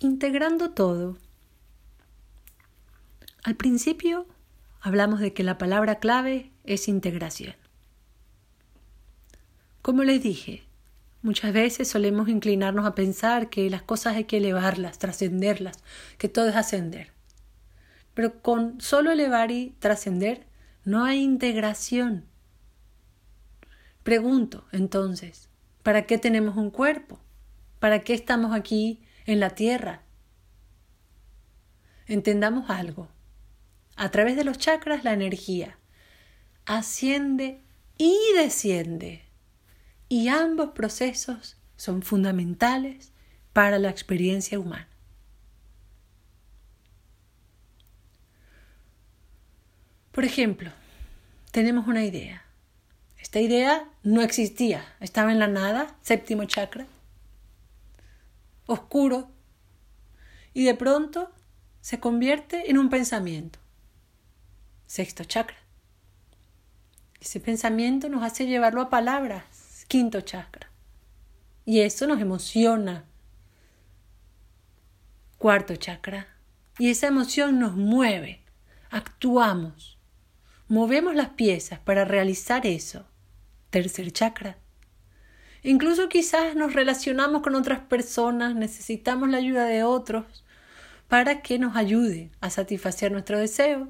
integrando todo. Al principio hablamos de que la palabra clave es integración. Como les dije, muchas veces solemos inclinarnos a pensar que las cosas hay que elevarlas, trascenderlas, que todo es ascender. Pero con solo elevar y trascender no hay integración. Pregunto, entonces, ¿para qué tenemos un cuerpo? ¿Para qué estamos aquí en la tierra? Entendamos algo. A través de los chakras la energía asciende y desciende. Y ambos procesos son fundamentales para la experiencia humana. Por ejemplo, tenemos una idea. Esta idea no existía, estaba en la nada, séptimo chakra, oscuro, y de pronto se convierte en un pensamiento, sexto chakra. Ese pensamiento nos hace llevarlo a palabras, quinto chakra. Y eso nos emociona, cuarto chakra. Y esa emoción nos mueve, actuamos, movemos las piezas para realizar eso, tercer chakra. Incluso quizás nos relacionamos con otras personas, necesitamos la ayuda de otros para que nos ayude a satisfacer nuestro deseo,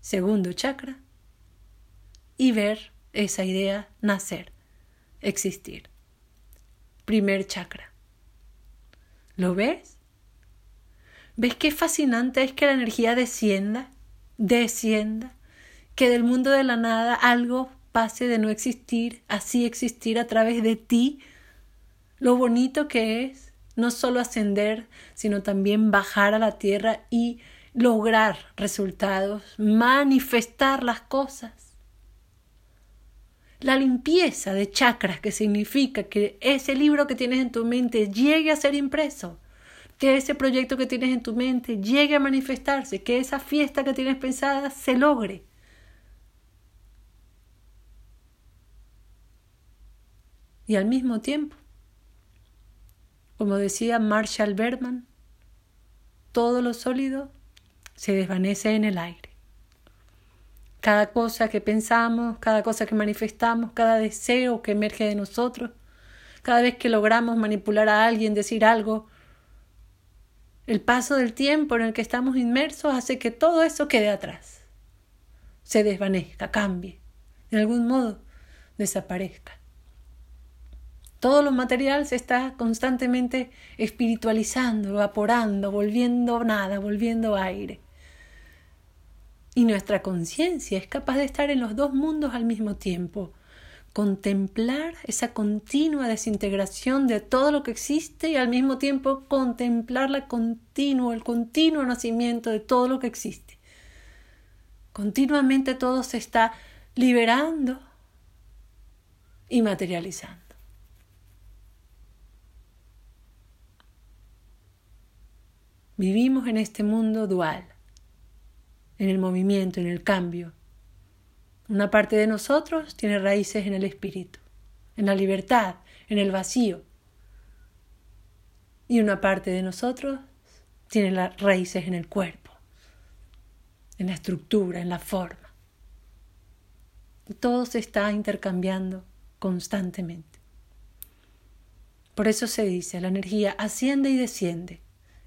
segundo chakra, y ver esa idea nacer, existir. Primer chakra. ¿Lo ves? ¿Ves qué fascinante es que la energía descienda, descienda, que del mundo de la nada algo de no existir, así existir a través de ti, lo bonito que es no solo ascender, sino también bajar a la tierra y lograr resultados, manifestar las cosas. La limpieza de chakras, que significa que ese libro que tienes en tu mente llegue a ser impreso, que ese proyecto que tienes en tu mente llegue a manifestarse, que esa fiesta que tienes pensada se logre. Y al mismo tiempo, como decía Marshall Berman, todo lo sólido se desvanece en el aire. Cada cosa que pensamos, cada cosa que manifestamos, cada deseo que emerge de nosotros, cada vez que logramos manipular a alguien, decir algo, el paso del tiempo en el que estamos inmersos hace que todo eso quede atrás, se desvanezca, cambie, de algún modo desaparezca. Todo lo material se está constantemente espiritualizando, evaporando, volviendo nada, volviendo aire. Y nuestra conciencia es capaz de estar en los dos mundos al mismo tiempo, contemplar esa continua desintegración de todo lo que existe y al mismo tiempo contemplar la continua, el continuo nacimiento de todo lo que existe. Continuamente todo se está liberando y materializando. Vivimos en este mundo dual, en el movimiento, en el cambio. Una parte de nosotros tiene raíces en el espíritu, en la libertad, en el vacío. Y una parte de nosotros tiene las raíces en el cuerpo, en la estructura, en la forma. Y todo se está intercambiando constantemente. Por eso se dice, la energía asciende y desciende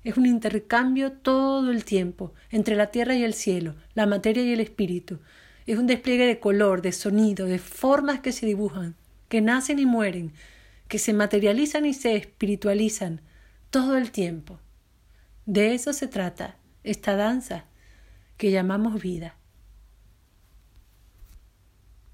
es un intercambio todo el tiempo entre la tierra y el cielo, la materia y el espíritu. Es un despliegue de color, de sonido, de formas que se dibujan, que nacen y mueren, que se materializan y se espiritualizan todo el tiempo. De eso se trata esta danza que llamamos vida.